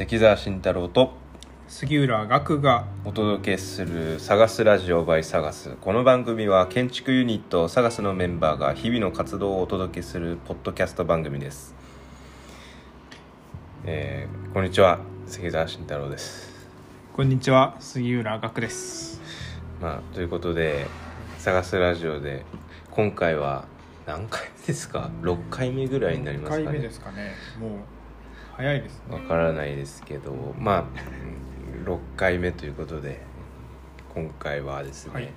関澤慎太郎と杉浦岳がお届けする「サガスラジオ by サガス」この番組は建築ユニットサガスのメンバーが日々の活動をお届けするポッドキャスト番組です、えーこんにちは関澤慎太郎です。こんにちは杉浦岳です。まあということでサガスラジオで今回は何回目ですか？6回目ぐらいになりますかね。回目ですかね。もう早いですね。わからないですけどまあ6回目ということで今回はですね、はい。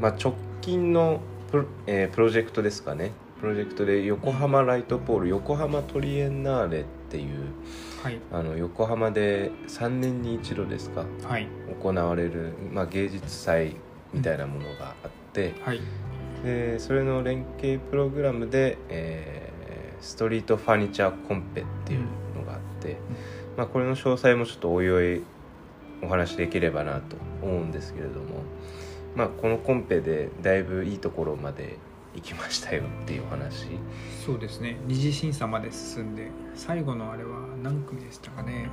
まあ、直近のプロ,、えープロジェクトですかね。プロジェクトで横浜ライトポール横浜トリエンナーレっていうはい。あの横浜で3年に一度ですかはい。行われる、まあ、芸術祭みたいなものがあって、はい。でそれの連携プログラムで、えーストリートファニチャーコンペっていうのがあって、まあ、これの詳細もちょっとおいおいお話しできればなと思うんですけれども、まあ、このコンペでだいぶいいところまで行きましたよっていうお話。そうですね。二次審査まで進んで最後のあれは何組でしたかね。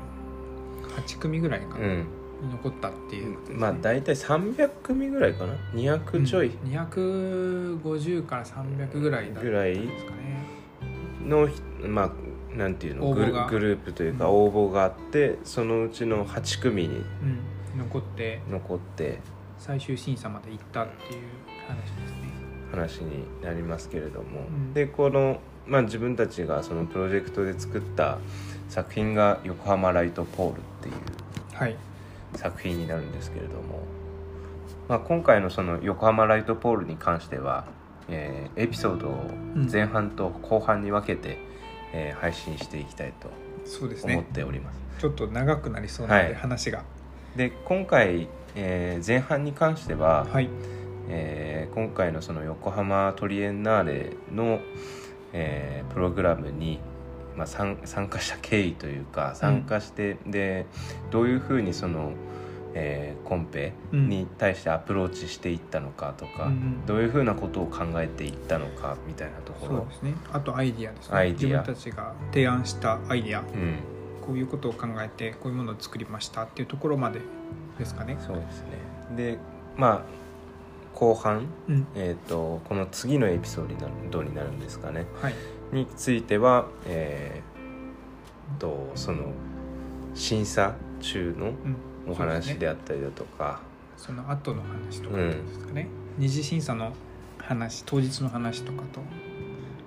8組ぐらいかな、うん。に残ったっていうね、まあ大体300組ぐらいかな。200ちょい。うん。250から300ぐらいだったんぐらいですかねの、まあなんていうのグルグループというかうん。応募があってそのうちの8組にうん。残って。残って最終審査まで行ったっていう話ですね。話になりますけれども、うん。でこの、まあ、自分たちがそのプロジェクトで作った作品が「横浜ライトポール」っていうはい。作品になるんですけれども、まあ、今回のその「横浜ライトポール」に関しては、えーエピソードを前半と後半に分けて、えー配信していきたいと思っております。ちょっと長くなりそうなので、はい。話が。で今回、えー前半に関しては、はい。えー今回のその横浜トリエンナーレの、えープログラムに、まあ、参参加した経緯というか参加して、でどういうふうにその、えーコンペに対してアプローチしていったのかとか、うんうんどういうふうなことを考えていったのかみたいなところ。そうで。すね。あとアイディアですね。アイディア。自分たちが提案したアイディア。うん、こういうことを考えてこういうものを作りましたっていうところまでですかね。そうですね。でまあ後半、うん。えー、とこの次のエピソードになるどうになるんですかね。はい。については、えーとその審査中のうんお話であったりだとか、その後の話とかですかね、二次審査の話当日の話とかと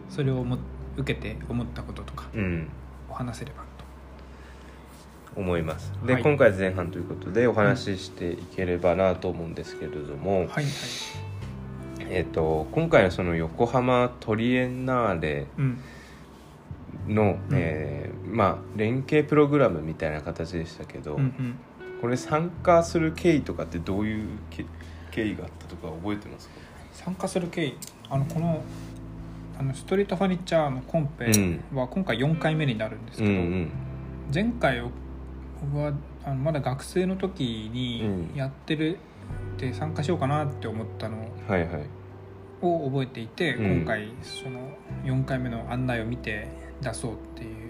それをも受けて思ったこととかうん。を話せればと。思います。で、はい。今回前半ということでお話ししていければなと思うんですけれども、はいはい。えー、と今回のその横浜トリエンナーレうん。の、うん。えーまあ、連携プログラムみたいな形でしたけど、うんうんこれ参加する経緯とかってどういうけ経緯があったとか覚えてますか？参加する経緯あのこのあのストリートファニチャーのコンペは今回4回目になるんですけど、うんうん。前回僕はあのまだ学生の時にうん。やってるって参加しようかなって思ったのはいはい。を覚えていて、うん。今回その4回目の案内を見て出そうっていう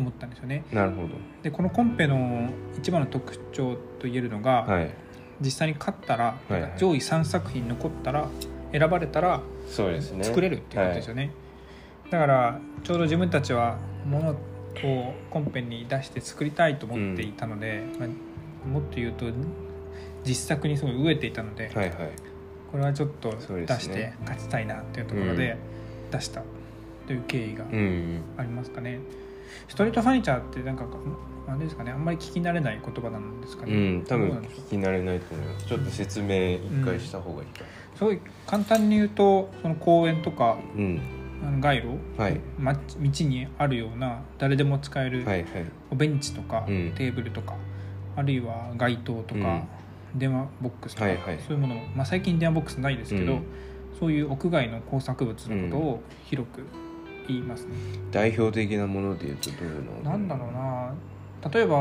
思ったんですよね。なるほでこのコンペの一番の特徴と言えるのが、どはい。実際に勝ったら、はいはい。上位3作品残ったら選ばれたらそうですね。作れるっていうことですよね、だからちょうど自分たちはものをコンペに出して作りたいと思っていたので、まあもっと言うと実作にすごい飢えていたので、はいはい。これはちょっと出して勝ちたいなっていうところで出したという経緯がうんうん。ありますかね、ストリートファニチャーってなんか何ですかねあんまり聞き慣れない言葉なんですかね、うん多分聞き慣れないと思います。ちょっと説明一回した方がいいか。すごい簡単に言うとその公園とかうん。あの街路、はい。ま道にあるような誰でも使えるはいはい。ベンチとか、うん。テーブルとかあるいは街灯とか、電話ボックスとか、はいはい。そういうものを、まあ、最近電話ボックスないですけど、うん。そういう屋外の工作物のことを広く言いますね、代表的なものでいうとどういうのなんだろうな。例えば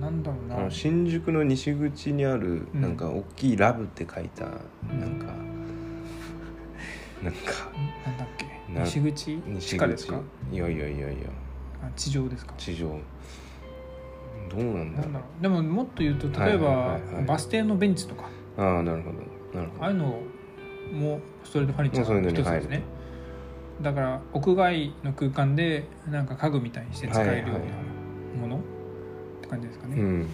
なんだろうな。あの新宿の西口にあるうん。なんか大きい「ラブ」って書いたうんなんか、なんかなんだっけ？な西口？西口。地下ですか？いやいやいやいや。ああ地上ですか？地上。どうなんだろう。なんだろう。でももっと言うと例えば、はいはいはい。はいバス停のベンチとか。ああなるほど。なるほど。ああいうのもストリートファニチャーの一つですねだから屋外の空間でなんか家具みたいにして使えるようはいはいなものって感じですかね、うん。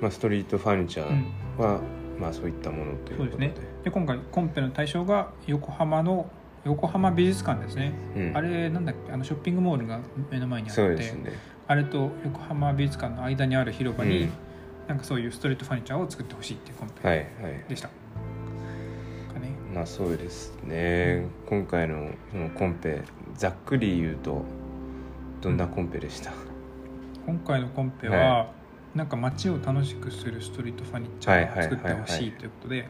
まあストリートファニチャうん。ーは、まあそういったものということで。そうですね。で今回コンペの対象が横浜の横浜美術館ですね、うん。あれなんだっけ？あのショッピングモールが目の前にあってね。あれと横浜美術館の間にある広場に、うん。なんかそういうストリートファニチャーを作ってほしいっていうコンペはいはい。でした、かねまあそうですね。今回のそのコンペざっくり言うとどんなコンペでした？今回のコンペは、はなんか街を楽しくするストリートファニチャーを作ってほしいということで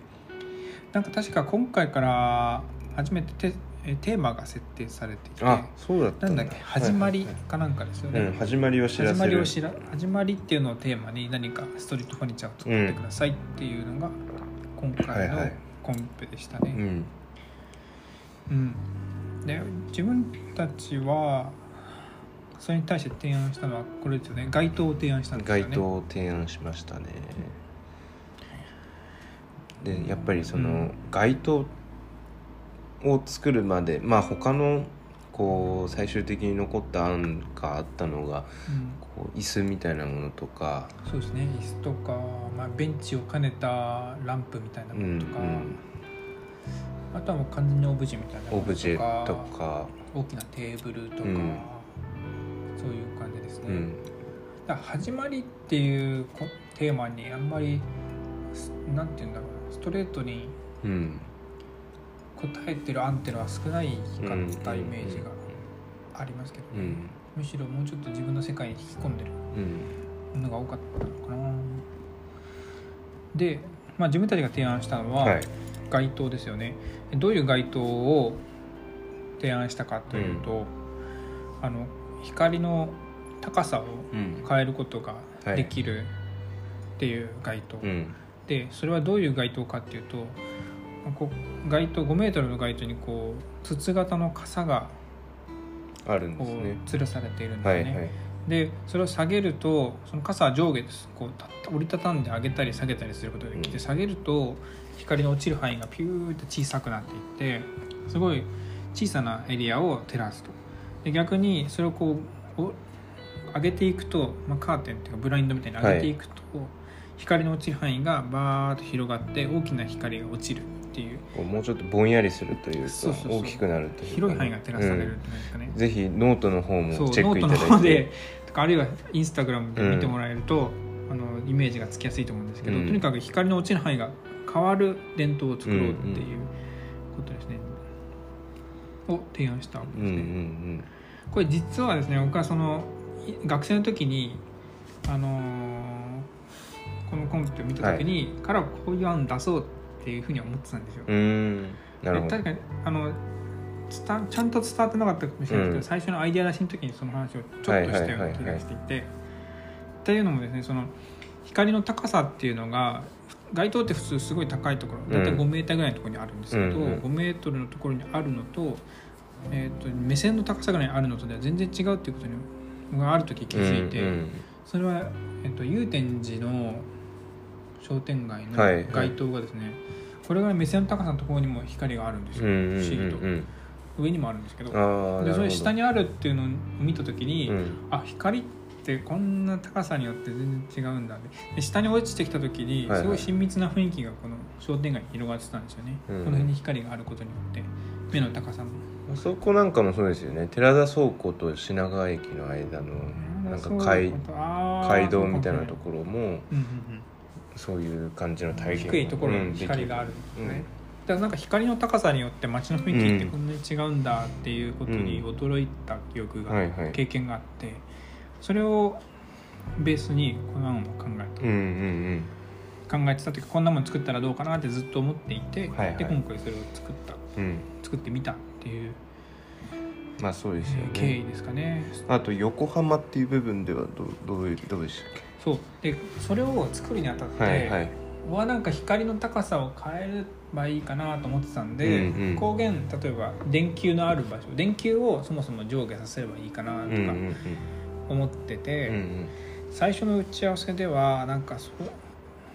なんか確か今回から初めてテえテーマが設定されていてあそうだったなんだっけ？始まりはいはい。かなんかですよね、はいうん、始まりを知らせる。始まりを知ら始まりっていうのをテーマに何かストリートファニチャーを作ってくださいっていうのが今回のはいはいコンペでしたね。うん。うん。で自分たちはそれに対して提案したのはこれですよね。街灯を提案したんですよね。街灯を提案しましたね。でやっぱりその、うん。街灯を作るまでまあ他のこう最終的に残った案があったのがうん。こう椅子みたいなものとか。そうですね。椅子とか、まあ、ベンチを兼ねたランプみたいなうんものとか、うんあとはもう完全にオブジェみたいなものオブジェとか。か大きなテーブルとか、うん。そういう感じですね。うん。だ始まりっていうこテーマにあんまりすなんて言うんだろうな。ストレートにうん答えてる案っていうのは少ないかったイメージがありますけどね、うん。むしろもうちょっと自分の世界に引き込んでるうん。のが多かったのかな。で、まあ、自分たちが提案したのははい。街灯ですよね。どういう街灯を提案したかというと、あの光の高さをうん。変えることができるっていう街灯、うん。でそれはどういう街灯かっていうとまあこう街灯5メートルの街灯にこう筒型の傘があるんこですね。う吊るされているんですよね、はいはい。でそれを下げるとその傘は上下です。こうた折りたたんで上げたり下げたりすることができて、うん。下げると光の落ちる範囲がピューって小さくなっていってすごい小さなエリアを照らすと。で逆にそれをこうお上げていくと、まあ、カーテンっていうかブラインドみたいに上げていくと、光の落ちる範囲がバーッと広がって大きな光が落ちるっていう。もうちょっとぼんやりするというか大きくなるというか広い範囲が照らされるうんっていうんですかね、ぜひノートの方もチェックいノートのただいて方でとかあるいはインスタグラムで見てもらえると、あのイメージがつきやすいと思うんですけど、うん。とにかく光の落ちる範囲が変わる電灯を作ろうっていうことですね、を提案したわけうんうんうですね、ん。これ実はですね僕はそのい学生の時にあのーこのコンペを見た時に、からこういう案出そうっていうふうに思ってたんですよ、確かにあの伝ちゃんと伝わってなかったかもしれないですけど、うん。最初のアイデア出しの時にその話をちょっとしたような気がしていて。っていうのもですねその光の高さっていうのが街灯って普通すごい高いところ大体うん5メーターぐらいのところにあるんですけど、うんうん。5メートルのところにあるのと,、えー、と目線の高さぐらいにあるのとでは全然違うっていうことにがある時気づいて、うんうん。それは、えー、と祐天寺の商店街のはいはい。街灯がですね、これぐらい目線の高さのところにも光があるんですよ、うんうん不思議と。うん上にもあるんですけど。でそれ下にあるっていうのを見た時に、うん。あ光ってこんな高さによって全然違うんだで下に落ちてきた時にはいはい。すごい親密な雰囲気がこの商店街に広がってたんですよね、うんこの辺に光があることによって目の高さも。あそこなんかもそうですよね。寺田倉庫と品川駅の間のなんか街街道みたいなところもそういう感じのうん、体験低いところうんに光があるんですね、うん。だからなんか光の高さによって街の雰囲気ってこんなに違うんだっていうことに驚いた記憶が、経験があってそれをベースにこの案を考えた。うんうん考えてた時こんなもの作ったらどうかなってずっと思っていて、で今回それを作った。うんうん。作ってみたっていう、まあそうですよえー経ね緯ですかね。あと横浜っていう部分ではどどういうどうでしたっそう。でそれを作るにあたって、けはいはい。はなんか光の高さを変えればいいかなと思ってたんで、うんうん。光源例えば電球のある場所電球をそもそも上下させればいいかなとかうんうん思ってて、うんうん。最初の打ち合わせではなんかそう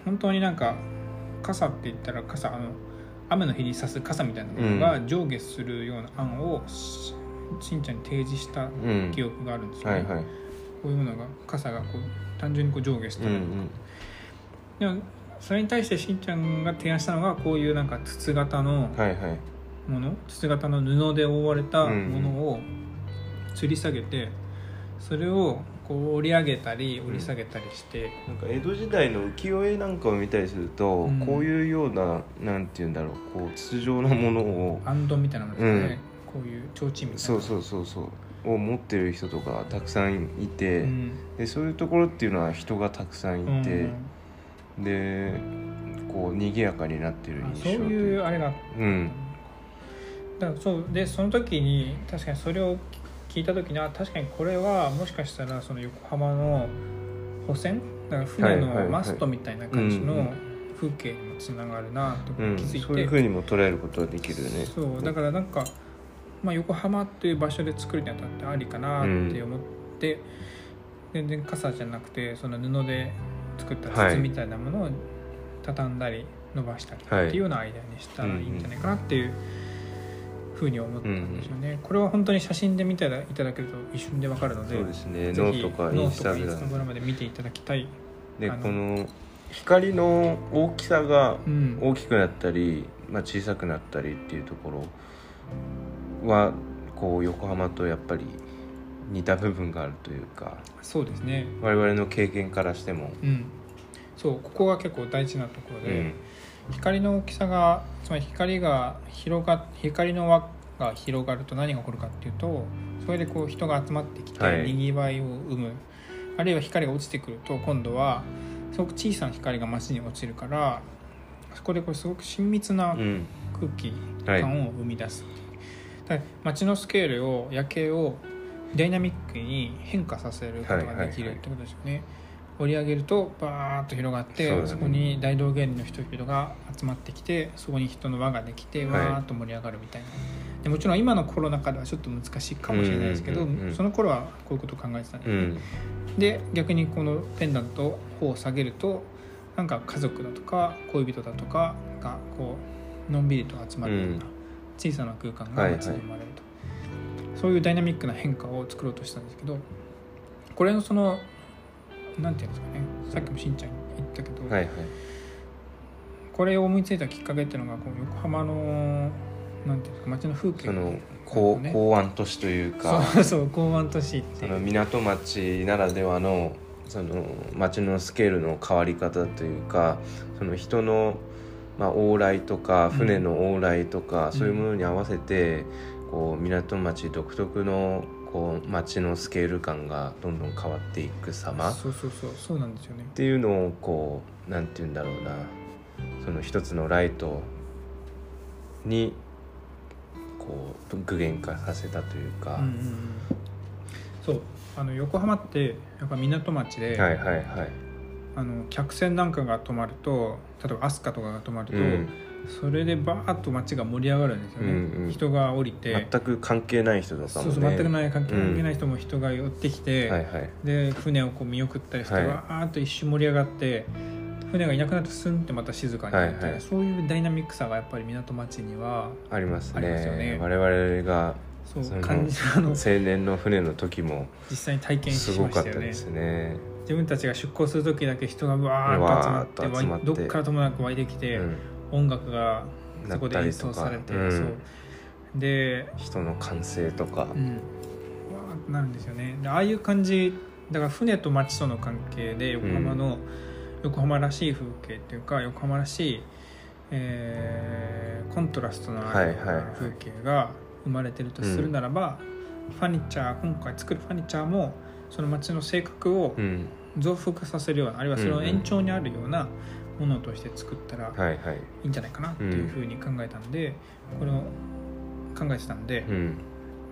本当になんか傘って言ったら傘あの雨の日に差す傘みたいなものが上下するような案をししんちゃんに提示したうん。うん記憶があるんですよ。ね。はいはい。こういうものが傘がこう単純にこう上下してる、うんうんでもそれに対してしんちゃんが提案したのがこういうなんか筒型のはいはい。もの、筒型の布で覆われたものを吊り下げてそれをこう折り上げたり折り下げたりして、なんか江戸時代の浮世絵なんかを見たりすると、うん。こういうようななんて言うんだろうこう筒状のものをアンドみたいなものですね、こういう提灯みたいな。そうそうそうそう。を持ってる人とかたくさんいて、うん。でそういうところっていうのは人がたくさんいて、でこう賑やかになってるあそう印象というあれがうん。だからそうでその時に確かにそれを聞いた時にあ確かにこれはもしかしたらその横浜の保線？だから船のマストみたいな感じうんうん。の風景にもつながるなとうん。気づいて、そういうふうにも捉えることができるよね。そうだからなんか、まあ、横浜っていう場所で作るにあたってありかなって思って、全然傘じゃなくてその布で作った筒みたいなものを畳んだり伸ばしたりっていうようなアイデアにしたらいいんじゃないかなっていうふうに思ったんですよね、これは本当に写真で見ていただけると一瞬でわかるのでそうですね。ぜひノートかインスタグラムで見ていただきたい、でこの光の大きさがうん、大きくなったり、まあ、小さくなったりってい。うところはこう横浜とやっぱり似た部分があるというかそうですね。我々の経験からしても、うん。そうここが結構大事なところで、うん。光の大きさがつまり光が広が光の輪が広がると何が起こるかっていうとそれでこう人が集まってきてはい。にぎわいを生む、あるいは光が落ちてくると今度はすごく小さな光が街に落ちるからそこでこれすごく親密なうん。空気はい感を生み出す。う、だから街のスケールを夜景をダイナミックに変化させることができるってことですよね、折り上げるとバーッと広がってそ,、そこに大道芸人の人々が集まってきてそこに人の輪ができてはい。わーっと盛り上がるみたいな、でもちろん今のコロナ禍ではちょっと難しいかもしれないですけど、うんうんその頃はこういうことを考えてたんですね、うん。で逆にこのペンダントを頬を下げるとなんか家族だとか恋人だとかがこうのんびりと集まるようなうん小さな空間が街に生まれると、そういうダイナミックな変化を作ろうとしたんですけどこれのそのなんていうんですかねさっきもしんちゃん言ったけど、はいはい。これを思いついたきっかけっていうのがこう横浜のなんていうんですか街の風景その港湾都市というかそうそう港湾都市ってその港町ならではのその町のスケールの変わり方というかその人の、まあ、往来とか船の往来とか、そういうものに合わせてこう港町独特のこう町のスケール感がどんどん変わっていく様っそうそうそう。そうなんですよね。ていうのをこうなんて言うんだろうな。その一つのライトにこう具現化させたというか、うんうんうん。そう。あの横浜ってやっぱ港町で、はいはいはい。あの客船なんかが止まると例えば飛鳥とかが止まると、うん。それでバーッと街が盛り上がるんですよね、うんうん。人が降りて。全く関係ない人とかもね。そうそう全くない関係ない人も人が寄ってきて、はいはい。で船をこう見送ったりして、はい。わーっと一瞬盛り上がって船がいなくなってスンってまた静かになって、はいはい。そういうダイナミックさがやっぱり港町にはありますありますよね。ね我々がそう感じあの青年の船の時も実際に体験すしごかったましたよね。ですね自分たちが出港する時だけ人がわーっと集まってどっからともなく湧いてきて、うん。音楽がそこで演奏されて、うん。そう。で、人の歓声とか。うん、わーってなるんですよね。でああいう感じだから船と街との関係で横浜の、横浜らしい風景っていうか横浜らしい、えーコントラストの風景が生まれてるとするならば、ファニチャー今回作るファニチャーもその街の性格をうん増幅させるようなあるいはその延長にあるようなものとして作ったらはいはい。んじゃないかなっていうふうに考えたんで、これを考えてたんで、うん。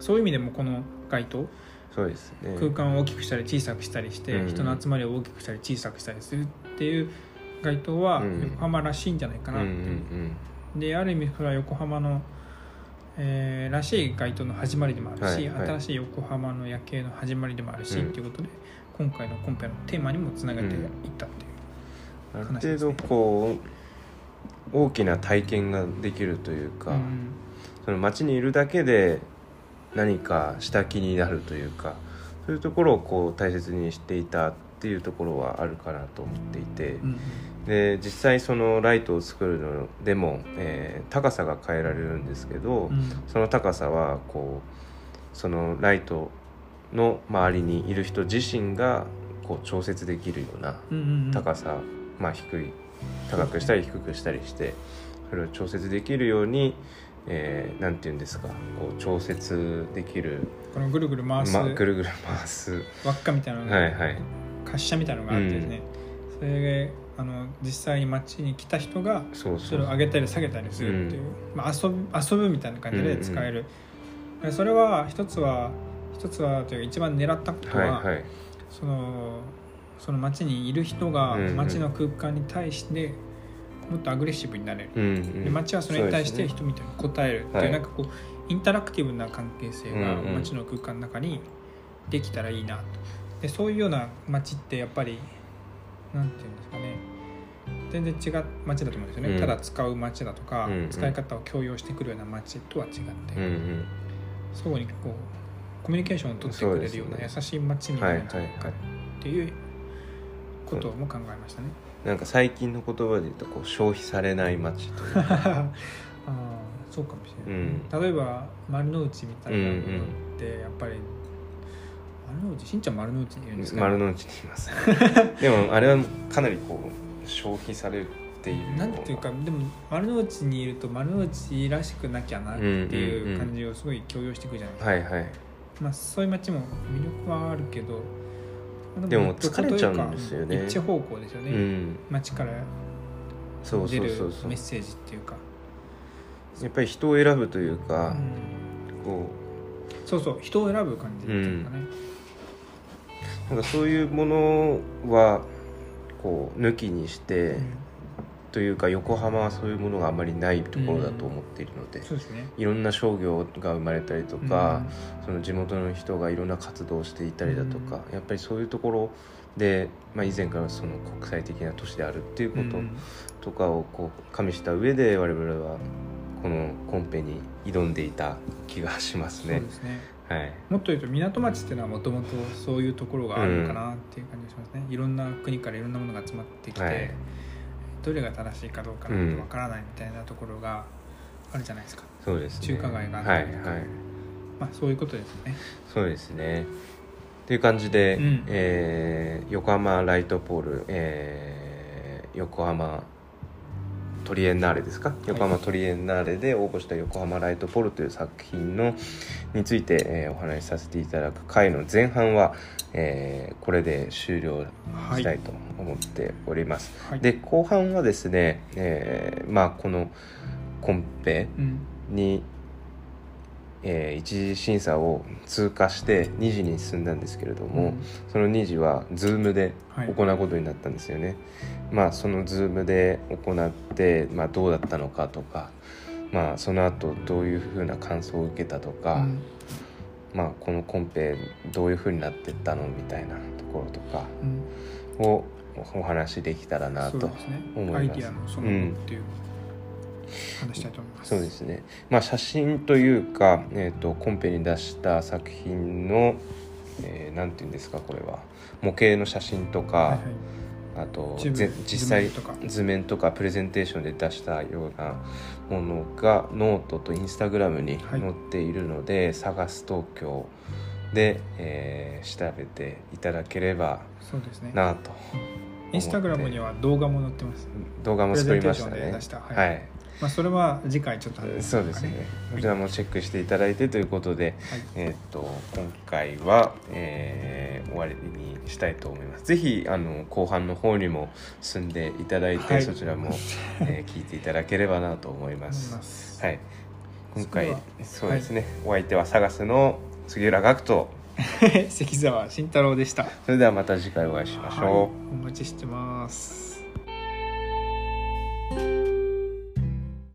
そういう意味でもこの街灯そうですね。空間を大きくしたり小さくしたりして、うん。人の集まりを大きくしたり小さくしたりするっていう街灯はうん。横浜らしいんじゃないかなっていう、んである意味それは横浜の、えーらしい街灯の始まりでもあるし、はいはい。新しい横浜の夜景の始まりでもあるし、うんっていうことで今回のコンペのテーマにもつなげていったっていう、うん。ある程度こう大きな体験ができるというか、うん。その街にいるだけで何かした気になるというかそういうところをこう大切にしていたっていうところはあるかなと思っていて、うん。で実際そのライトを作るのでも、えー高さが変えられるんですけど、うん。その高さはこうそのライトの周りにいる人自身がこう調節できるようなうんうんうん。高さ、まあ低い高くしたり低くしたりしてそれを調節できるように、えーなんて言うんですかこう調節できる、このぐるぐる回すま、ぐるぐる回す輪っかみたいなのが、はいはい。滑車みたいなのがあってですね、それであの実際に街に来た人がそれを上げたり下げたりするっていう、まあ、遊ぶ遊ぶみたいな感じで使える、でそれは一つは一つはというか一番狙ったことは、はいはい。そのその街にいる人が街の空間に対してもっとアグレッシブになれる、うんうん。で街はそれに対して人みたいに応えるっていう、はい。なんかこうインタラクティブな関係性が街の空間の中にできたらいいなと。でそういうような街ってやっぱりなんていうんですかね。全然違う街だと思うんですよね、うん。ただ使う街だとか、うんうん。使い方を強要してくるような街とは違って、うんうん。相互にこうコミュニケーションを取ってくれるような優しい街になるんじゃないかっていうことも考えましたね。なんか最近の言葉で言うとこう消費されない街というか、ああそうかもしれない、うん。例えば丸の内みたいなものってやっぱり、丸の内しんちゃん丸の内にいるんですか、丸の内にいます でもあれはかなりこう消費されているな。んていうかでも丸の内にいると丸の内らしくなきゃなっていう感じをすごい強要してくるじゃないですか、はいはいまあ、そういう街も魅力はあるけどでも疲れちゃうんですよね。一方向ですよね、うん。街からそう出るメッセージっていうか。やっぱり人を選ぶといううか、ん。こそうそう人を選ぶ感じっていうかね、うなんかそういうものはこう抜きにして、うんというか横浜はそういうものがあまりないところだと思っているので、そうですね。いろんな商業が生まれたりとか、その地元の人がいろんな活動をしていたりだとか、やっぱりそういうところで、まあ、以前からその国際的な都市であるっていうことうん。とかをこう加味した上で我々はこのコンペに挑んでいた気がしますね。はい。もっと言うと港町っていうのはもともとそういうところがあるのかなっていう感じがしますね、いろんな国からいろんなものが集まってきて、はいどれが正しいかどうかなんてわからないみたいなところがあるじゃないですか、そうですね。中華街があったはいりとか。はいまあそういうことですよね。そうですね。という感じで、うん。えー横浜ライトポール、えー横浜トリエンナーレですか？横浜トリエンナーレで応募した横浜ライトポールという作品のについて、えーお話しさせていただく回の前半は、えーこれで終了したいと思っております、はい。で後半はですね、えーまあこのコンペうん。に、えー一次審査を通過して2次に進んだんですけれども、うん。その2次は Zoom ではい。行うことになったんですよね。まあその Zoom で行って、まあ、どうだったのかとか、まあ、その後どういうふうな感想を受けたとか、うん。まあ、このコンペどういうふうになってったのみたいなところとかうん。をお話できたらなと思います。アイディアのその後っていうのを話したいと思います、そうですね、まあ、写真というか、えー、とコンペに出した作品の、えーなんていうんですかこれは。模型の写真とか、はいはいあと実際図面とか。プレゼンテーションで出したようなものがノートとインスタグラムにはい。載っているので、探す東京で、えー調べていただければそうですね。なとインスタグラムには動画も載ってます、動画も作りましたね。はいまあ、それは次回ちょっと話しましょかそうですね。こちらもチェックしていただいてということで、はい。えーっと今回は、えー終わりにしたいと思います。ぜひあの後半の方にも進んでいただいて、はい。そちらも、えー 聞いていただければなと思います。はい。今回そうですね、お相手はサガスの杉浦学人。関澤慎太郎でした。それではまた次回お会いしましょう、はい。お待ちしてます